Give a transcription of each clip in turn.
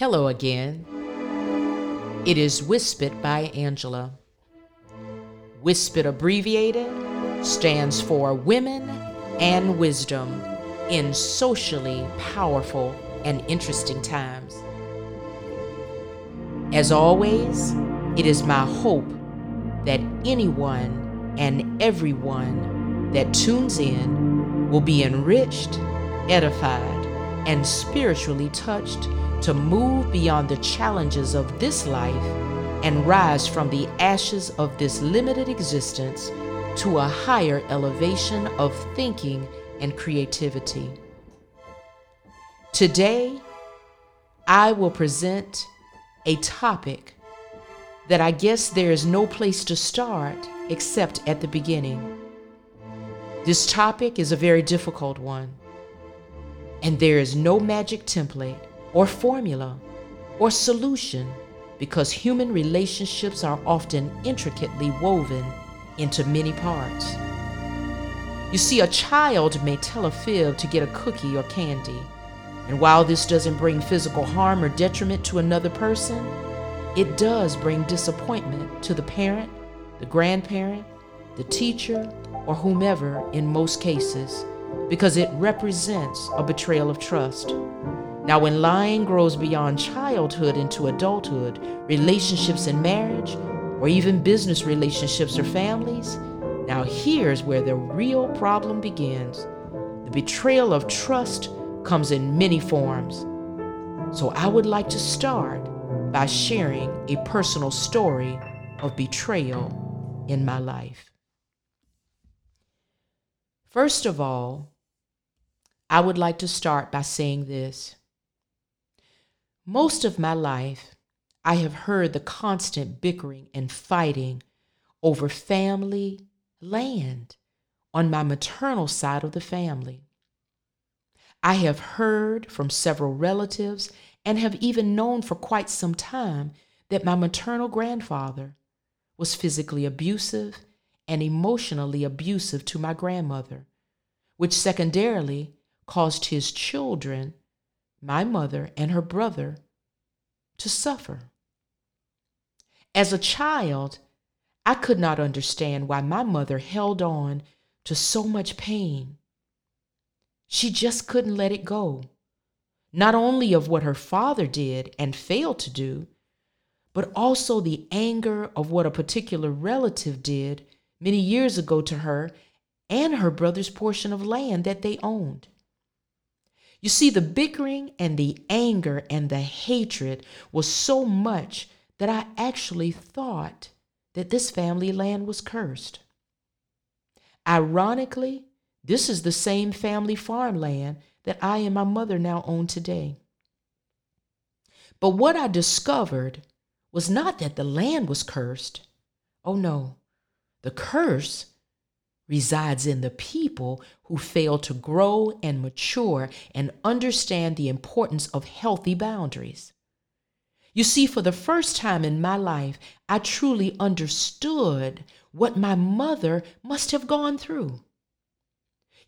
Hello again. It is WISPIT by Angela. WISPIT abbreviated stands for Women and Wisdom in Socially Powerful and Interesting Times. As always, it is my hope that anyone and everyone that tunes in will be enriched, edified, and spiritually touched to move beyond the challenges of this life and rise from the ashes of this limited existence to a higher elevation of thinking and creativity. Today, I will present a topic that I guess there is no place to start except at the beginning. This topic is a very difficult one, and there is no magic template or formula or solution because human relationships are often intricately woven into many parts. You see, a child may tell a fib to get a cookie or candy, and while this doesn't bring physical harm or detriment to another person, it does bring disappointment to the parent, the grandparent, the teacher, or whomever in most cases, because it represents a betrayal of trust. Now, when lying grows beyond childhood into adulthood, relationships in marriage, or even business relationships or families, now here's where the real problem begins. The betrayal of trust comes in many forms. So I would like to start by sharing a personal story of betrayal in my life. First of all, I would like to start by saying this. Most of my life, I have heard the constant bickering and fighting over family land on my maternal side of the family. I have heard from several relatives and have even known for quite some time that my maternal grandfather was physically abusive and emotionally abusive to my grandmother, which secondarily caused his children, my mother and her brother, to suffer. As a child, I could not understand why my mother held on to so much pain. She just couldn't let it go, not only of what her father did and failed to do, but also the anger of what a particular relative did many years ago to her and her brother's portion of land that they owned. You see, the bickering and the anger and the hatred was so much that I actually thought that this family land was cursed. Ironically, this is the same family farmland that I and my mother now own today. But what I discovered was not that the land was cursed. Oh no, the curse resides in the people who fail to grow and mature and understand the importance of healthy boundaries. You see, for the first time in my life, I truly understood what my mother must have gone through.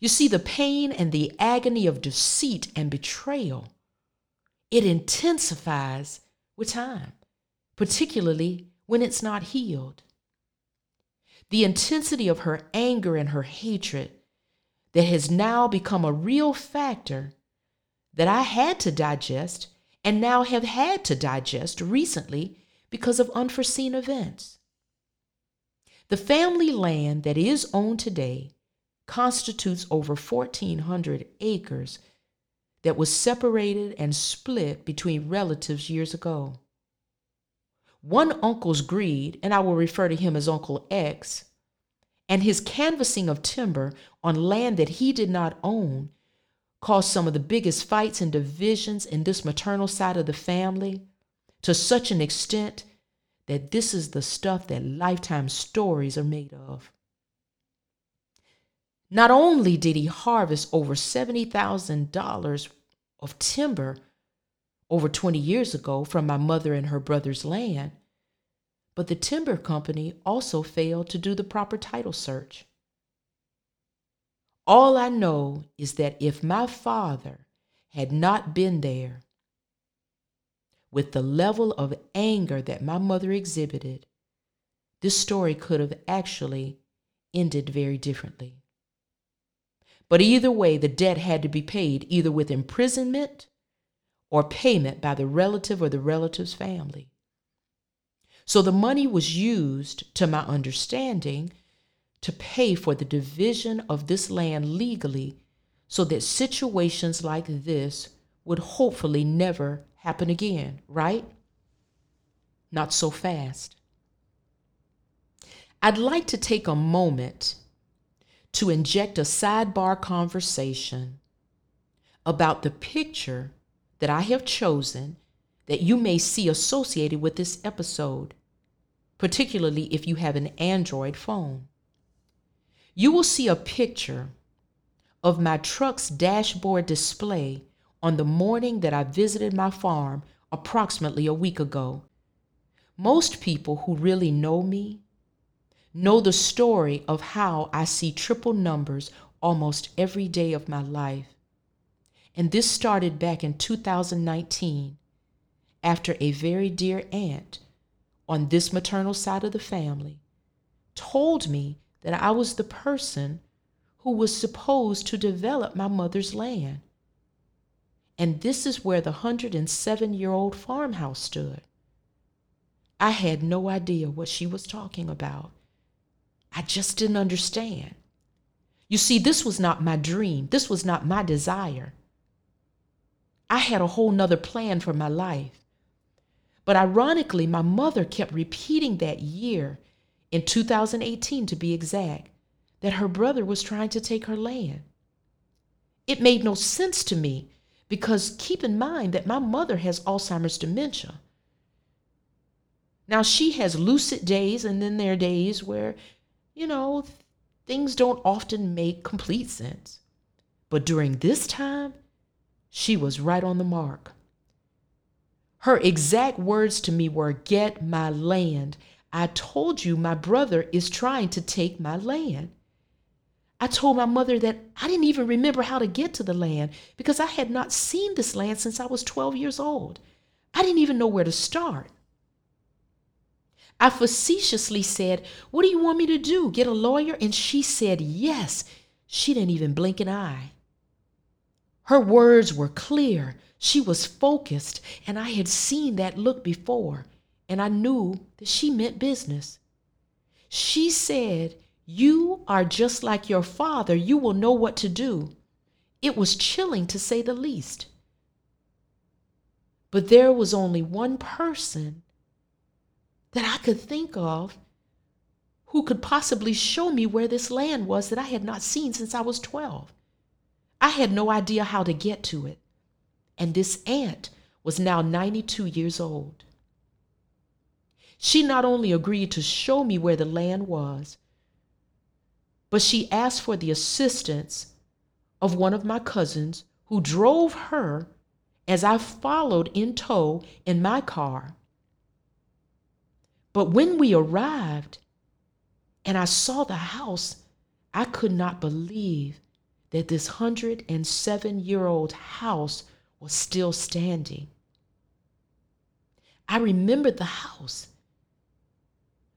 You see, the pain and the agony of deceit and betrayal, it intensifies with time, particularly when it's not healed the intensity of her anger and her hatred that has now become a real factor that I had to digest and now have had to digest recently because of unforeseen events. The family land that is owned today constitutes over 1,400 acres that was separated and split between relatives years ago. One uncle's greed, and I will refer to him as Uncle X, and his canvassing of timber on land that he did not own caused some of the biggest fights and divisions in this maternal side of the family to such an extent that this is the stuff that lifetime stories are made of. Not only did he harvest over $70,000 of timber over 20 years ago from my mother and her brother's land, but the timber company also failed to do the proper title search. All I know is that if my father had not been there, with the level of anger that my mother exhibited, this story could have actually ended very differently. But either way, the debt had to be paid either with imprisonment or payment by the relative or the relative's family. So the money was used, to my understanding, to pay for the division of this land legally so that situations like this would hopefully never happen again, right? Not so fast. I'd like to take a moment to inject a sidebar conversation about the picture that I have chosen that you may see associated with this episode, particularly if you have an Android phone. You will see a picture of my truck's dashboard display on the morning that I visited my farm approximately a week ago. Most people who really know me know the story of how I see triple numbers almost every day of my life. And this started back in 2019 after a very dear aunt on this maternal side of the family told me that I was the person who was supposed to develop my mother's land. And this is where the 107 year old farmhouse stood. I had no idea what she was talking about. I just didn't understand. You see, this was not my dream, this was not my desire. I had a whole nother plan for my life. But ironically, my mother kept repeating that year, in 2018 to be exact, that her brother was trying to take her land. It made no sense to me because keep in mind that my mother has Alzheimer's dementia. Now, she has lucid days, and then there are days where you know, things don't often make complete sense. But during this time, she was right on the mark. Her exact words to me were, Get my land. I told you my brother is trying to take my land. I told my mother that I didn't even remember how to get to the land because I had not seen this land since I was 12 years old. I didn't even know where to start. I facetiously said, What do you want me to do? Get a lawyer? And she said, Yes. She didn't even blink an eye. Her words were clear. She was focused, and I had seen that look before, and I knew that she meant business. She said, You are just like your father. You will know what to do. It was chilling to say the least. But there was only one person that I could think of who could possibly show me where this land was that I had not seen since I was 12. I had no idea how to get to it. And this aunt was now 92 years old. She not only agreed to show me where the land was, but she asked for the assistance of one of my cousins who drove her as I followed in tow in my car but when we arrived and I saw the house, I could not believe that this 107 year old house was still standing. I remembered the house,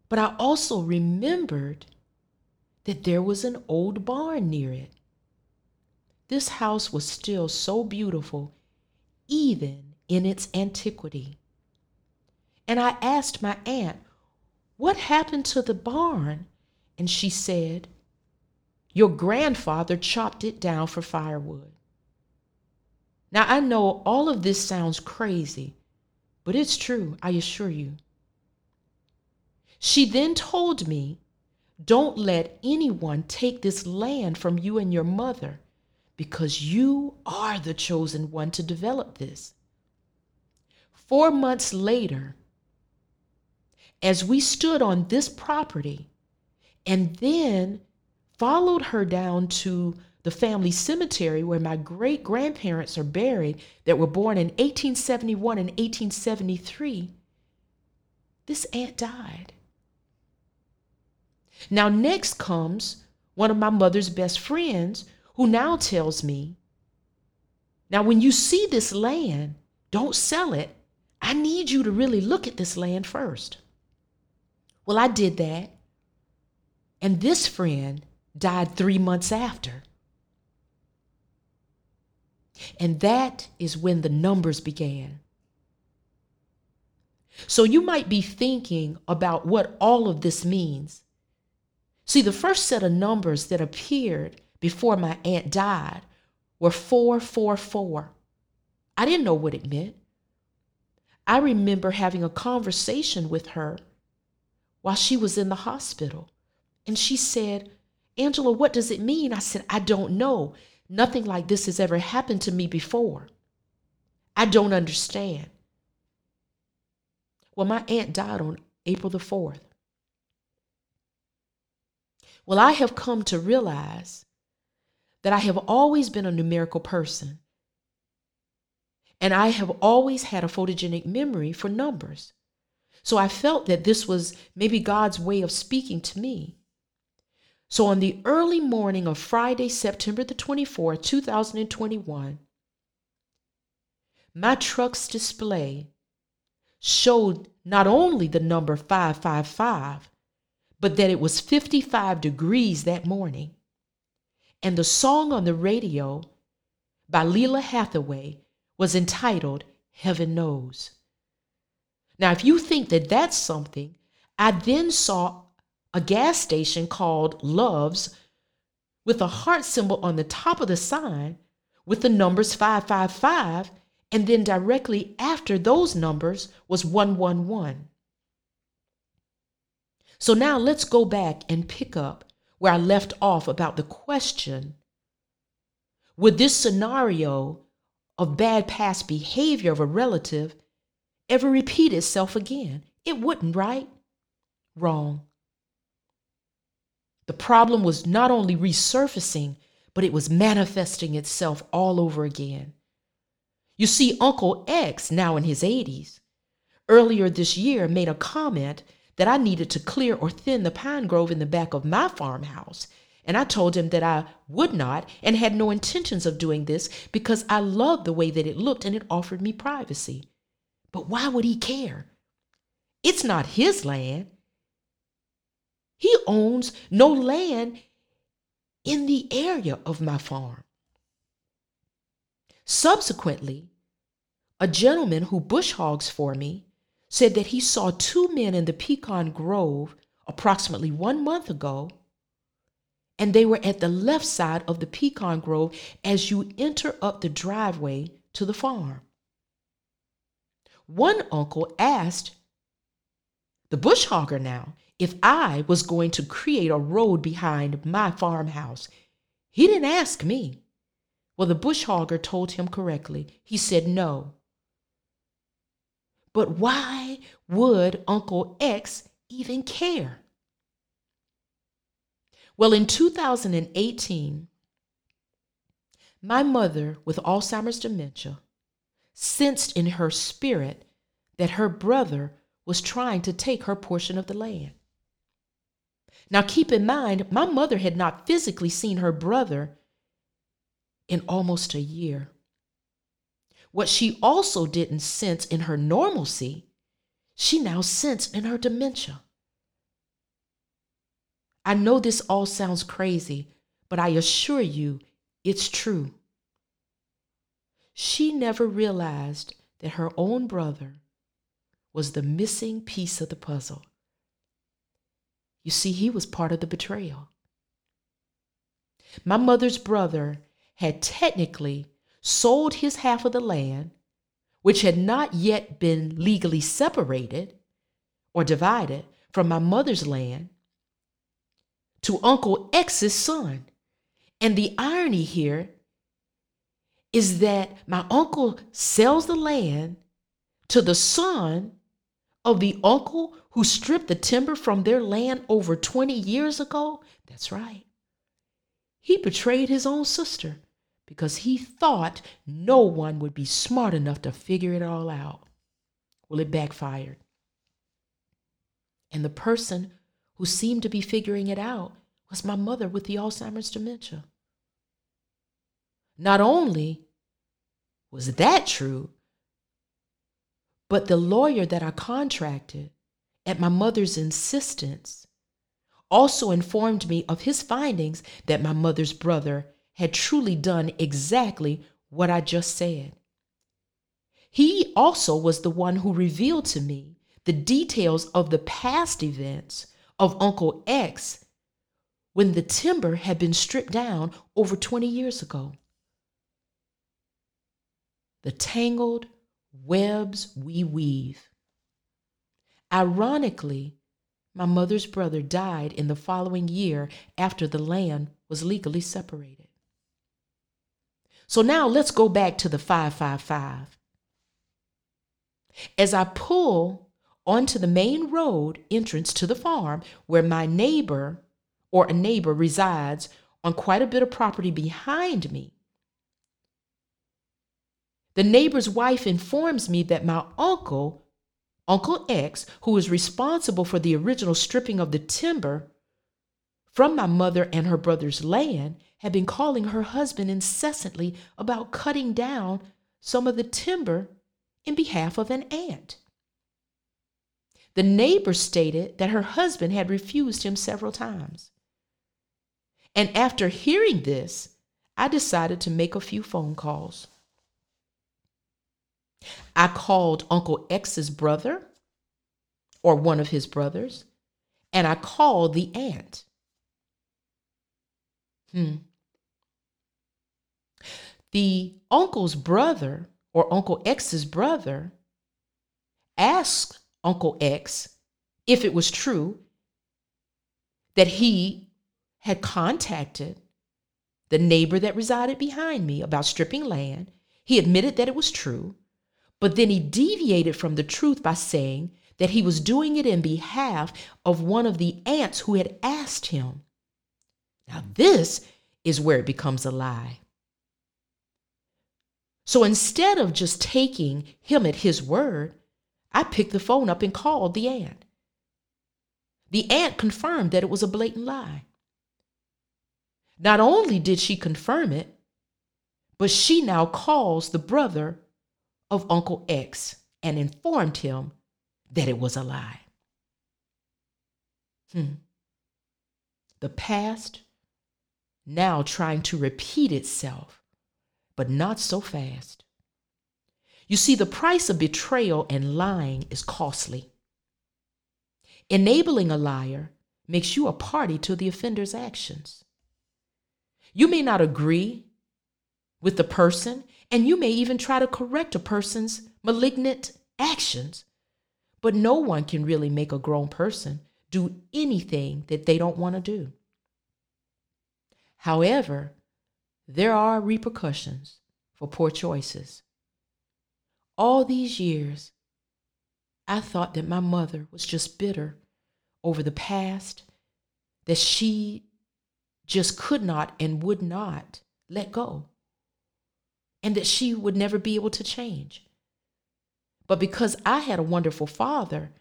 but I also remembered that there was an old barn near it. This house was still so beautiful, even in its antiquity. And I asked my aunt what happened to the barn? And she said, Your grandfather chopped it down for firewood. Now, I know all of this sounds crazy, but it's true, I assure you. She then told me, Don't let anyone take this land from you and your mother, because you are the chosen one to develop this. Four months later, as we stood on this property and then followed her down to the family cemetery where my great grandparents are buried that were born in 1871 and 1873, this aunt died. Now, next comes one of my mother's best friends who now tells me, Now, when you see this land, don't sell it. I need you to really look at this land first. Well, I did that. And this friend died three months after. And that is when the numbers began. So you might be thinking about what all of this means. See, the first set of numbers that appeared before my aunt died were 444. I didn't know what it meant. I remember having a conversation with her while she was in the hospital. And she said, Angela, what does it mean? I said, I don't know. Nothing like this has ever happened to me before. I don't understand. Well, my aunt died on April the 4th. Well, I have come to realize that I have always been a numerical person. And I have always had a photogenic memory for numbers. So I felt that this was maybe God's way of speaking to me. So on the early morning of Friday, September the 24th, 2021, my truck's display showed not only the number 555, but that it was 55 degrees that morning. And the song on the radio by Lalah Hathaway was entitled Heaven Knows. Now, if you think that that's something, I then saw a gas station called Love's with a heart symbol on the top of the sign with the numbers 555, and then directly after those numbers was 111. So now let's go back and pick up where I left off about the question Would this scenario of bad past behavior of a relative ever repeat itself again? It wouldn't, right? Wrong. The problem was not only resurfacing, but it was manifesting itself all over again. You see, Uncle X, now in his 80s, earlier this year made a comment that I needed to clear or thin the pine grove in the back of my farmhouse. And I told him that I would not and had no intentions of doing this because I loved the way that it looked and it offered me privacy. But why would he care? It's not his land. He owns no land in the area of my farm. Subsequently, a gentleman who bush hogs for me said that he saw two men in the pecan grove approximately one month ago, and they were at the left side of the pecan grove as you enter up the driveway to the farm. One uncle asked the bush hogger now if I was going to create a road behind my farmhouse. He didn't ask me. Well, the bush hogger told him correctly. He said no. But why would Uncle X even care? Well, in 2018, my mother with Alzheimer's dementia sensed in her spirit that her brother was trying to take her portion of the land. Now, keep in mind, my mother had not physically seen her brother in almost a year. What she also didn't sense in her normalcy, she now sensed in her dementia. I know this all sounds crazy, but I assure you it's true. She never realized that her own brother was the missing piece of the puzzle. You see, he was part of the betrayal. My mother's brother had technically sold his half of the land, which had not yet been legally separated or divided from my mother's land, to Uncle X's son. And the irony here is that my uncle sells the land to the son of the uncle who stripped the timber from their land over 20 years ago? That's right. He betrayed his own sister because he thought no one would be smart enough to figure it all out. Well, it backfired. And the person who seemed to be figuring it out was my mother with the Alzheimer's dementia. Not only was that true, But the lawyer that I contracted, at my mother's insistence, also informed me of his findings that my mother's brother had truly done exactly what I just said. He also was the one who revealed to me the details of the past events of Uncle X when the timber had been stripped down over 20 years ago. The tangled webs we weave. Ironically, my mother's brother died in the following year after the land was legally separated. So now let's go back to the 555. As I pull onto the main road entrance to the farm where my neighbor or a neighbor resides on quite a bit of property behind me, the neighbor's wife informs me that my uncle Uncle X, who is responsible for the original stripping of the timber from my mother and her brother's land, had been calling her husband incessantly about cutting down some of the timber in behalf of an aunt. The neighbor stated that her husband had refused him several times. And after hearing this, I decided to make a few phone calls. I called Uncle X's brother or one of his brothers, and I called the aunt. Hmm. The uncle's brother or Uncle X's brother asked Uncle X if it was true that he had contacted the neighbor that resided behind me about stripping land. He admitted that it was true. But then he deviated from the truth by saying that he was doing it in behalf of one of the aunts who had asked him. Now, this is where it becomes a lie. So instead of just taking him at his word, I picked the phone up and called the aunt. The aunt confirmed that it was a blatant lie. Not only did she confirm it, but she now calls the brother of Uncle X and informed him that it was a lie. Hmm. The past now trying to repeat itself, but not so fast. You see, the price of betrayal and lying is costly. Enabling a liar makes you a party to the offender's actions. You may not agree with the person, and you may even try to correct a person's malignant actions. But no one can really make a grown person do anything that they don't want to do. However, there are repercussions for poor choices. All these years, I thought that my mother was just bitter over the past, that she just could not and would not let go and that she would never be able to change. But because I had a wonderful father,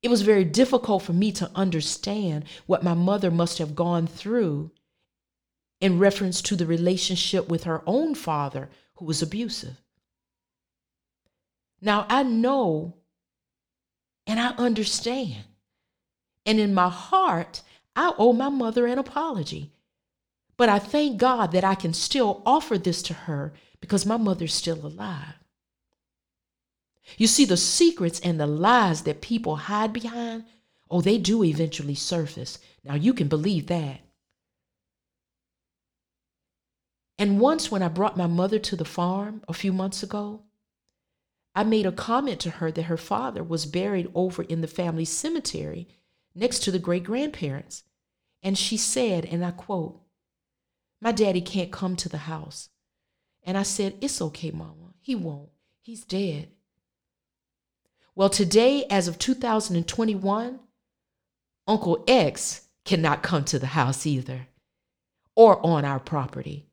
it was very difficult for me to understand what my mother must have gone through in reference to the relationship with her own father, who was abusive. Now I know and I understand. And in my heart, I owe my mother an apology. But I thank God that I can still offer this to her because my mother's still alive. You see, the secrets and the lies that people hide behind, oh, they do eventually surface. Now, you can believe that. And once, when I brought my mother to the farm a few months ago, I made a comment to her that her father was buried over in the family cemetery next to the great grandparents. And she said, and I quote, My daddy can't come to the house. And I said, It's okay, Mama. He won't. He's dead. Well, today, as of 2021, Uncle X cannot come to the house either, or on our property,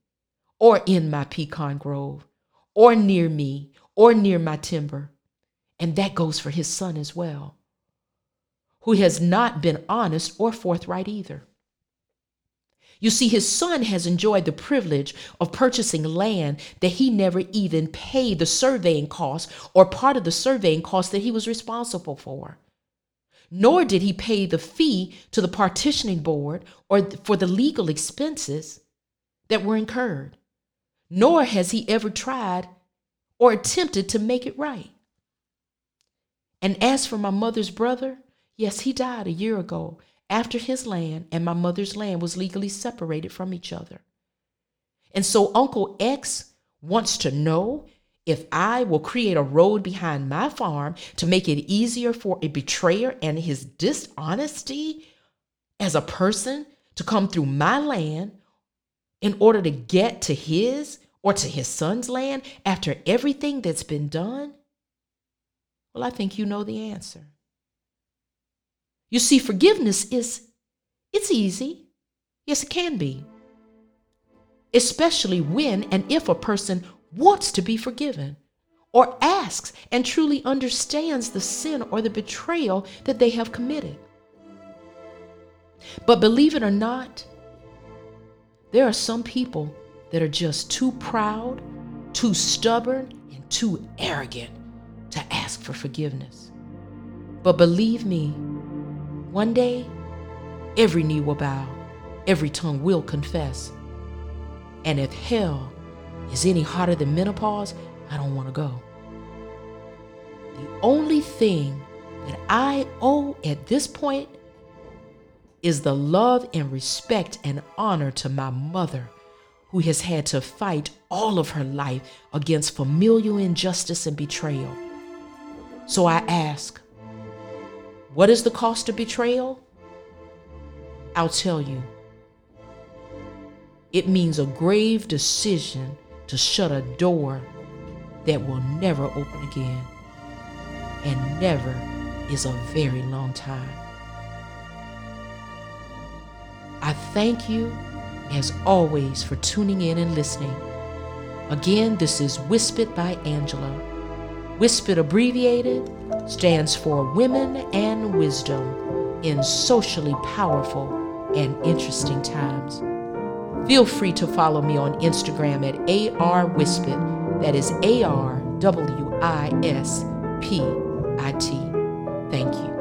or in my pecan grove, or near me, or near my timber. And that goes for his son as well, who has not been honest or forthright either. You see, his son has enjoyed the privilege of purchasing land that he never even paid the surveying cost or part of the surveying cost that he was responsible for. Nor did he pay the fee to the partitioning board or for the legal expenses that were incurred. Nor has he ever tried or attempted to make it right. And as for my mother's brother, yes, he died a year ago after his land and my mother's land was legally separated from each other. And so Uncle X wants to know if I will create a road behind my farm to make it easier for a betrayer and his dishonesty as a person to come through my land in order to get to his or to his son's land after everything that's been done? Well, I think you know the answer. You see, forgiveness is it's easy. Yes, it can be. Especially when and if a person wants to be forgiven or asks and truly understands the sin or the betrayal that they have committed. But believe it or not, there are some people that are just too proud, too stubborn, and too arrogant to ask for forgiveness. But believe me, one day, every knee will bow, every tongue will confess. And if hell is any hotter than menopause, I don't want to go. The only thing that I owe at this point is the love and respect and honor to my mother, who has had to fight all of her life against familial injustice and betrayal. So I ask, what is the cost of betrayal? I'll tell you. It means a grave decision to shut a door that will never open again. And never is a very long time. I thank you, as always, for tuning in and listening. Again, this is WISPIT by Angela. WISPIT abbreviated stands for Women and Wisdom in Socially Powerful and Interesting Times. Feel free to follow me on Instagram at arwispit. That is A R W I S P I T. Thank you.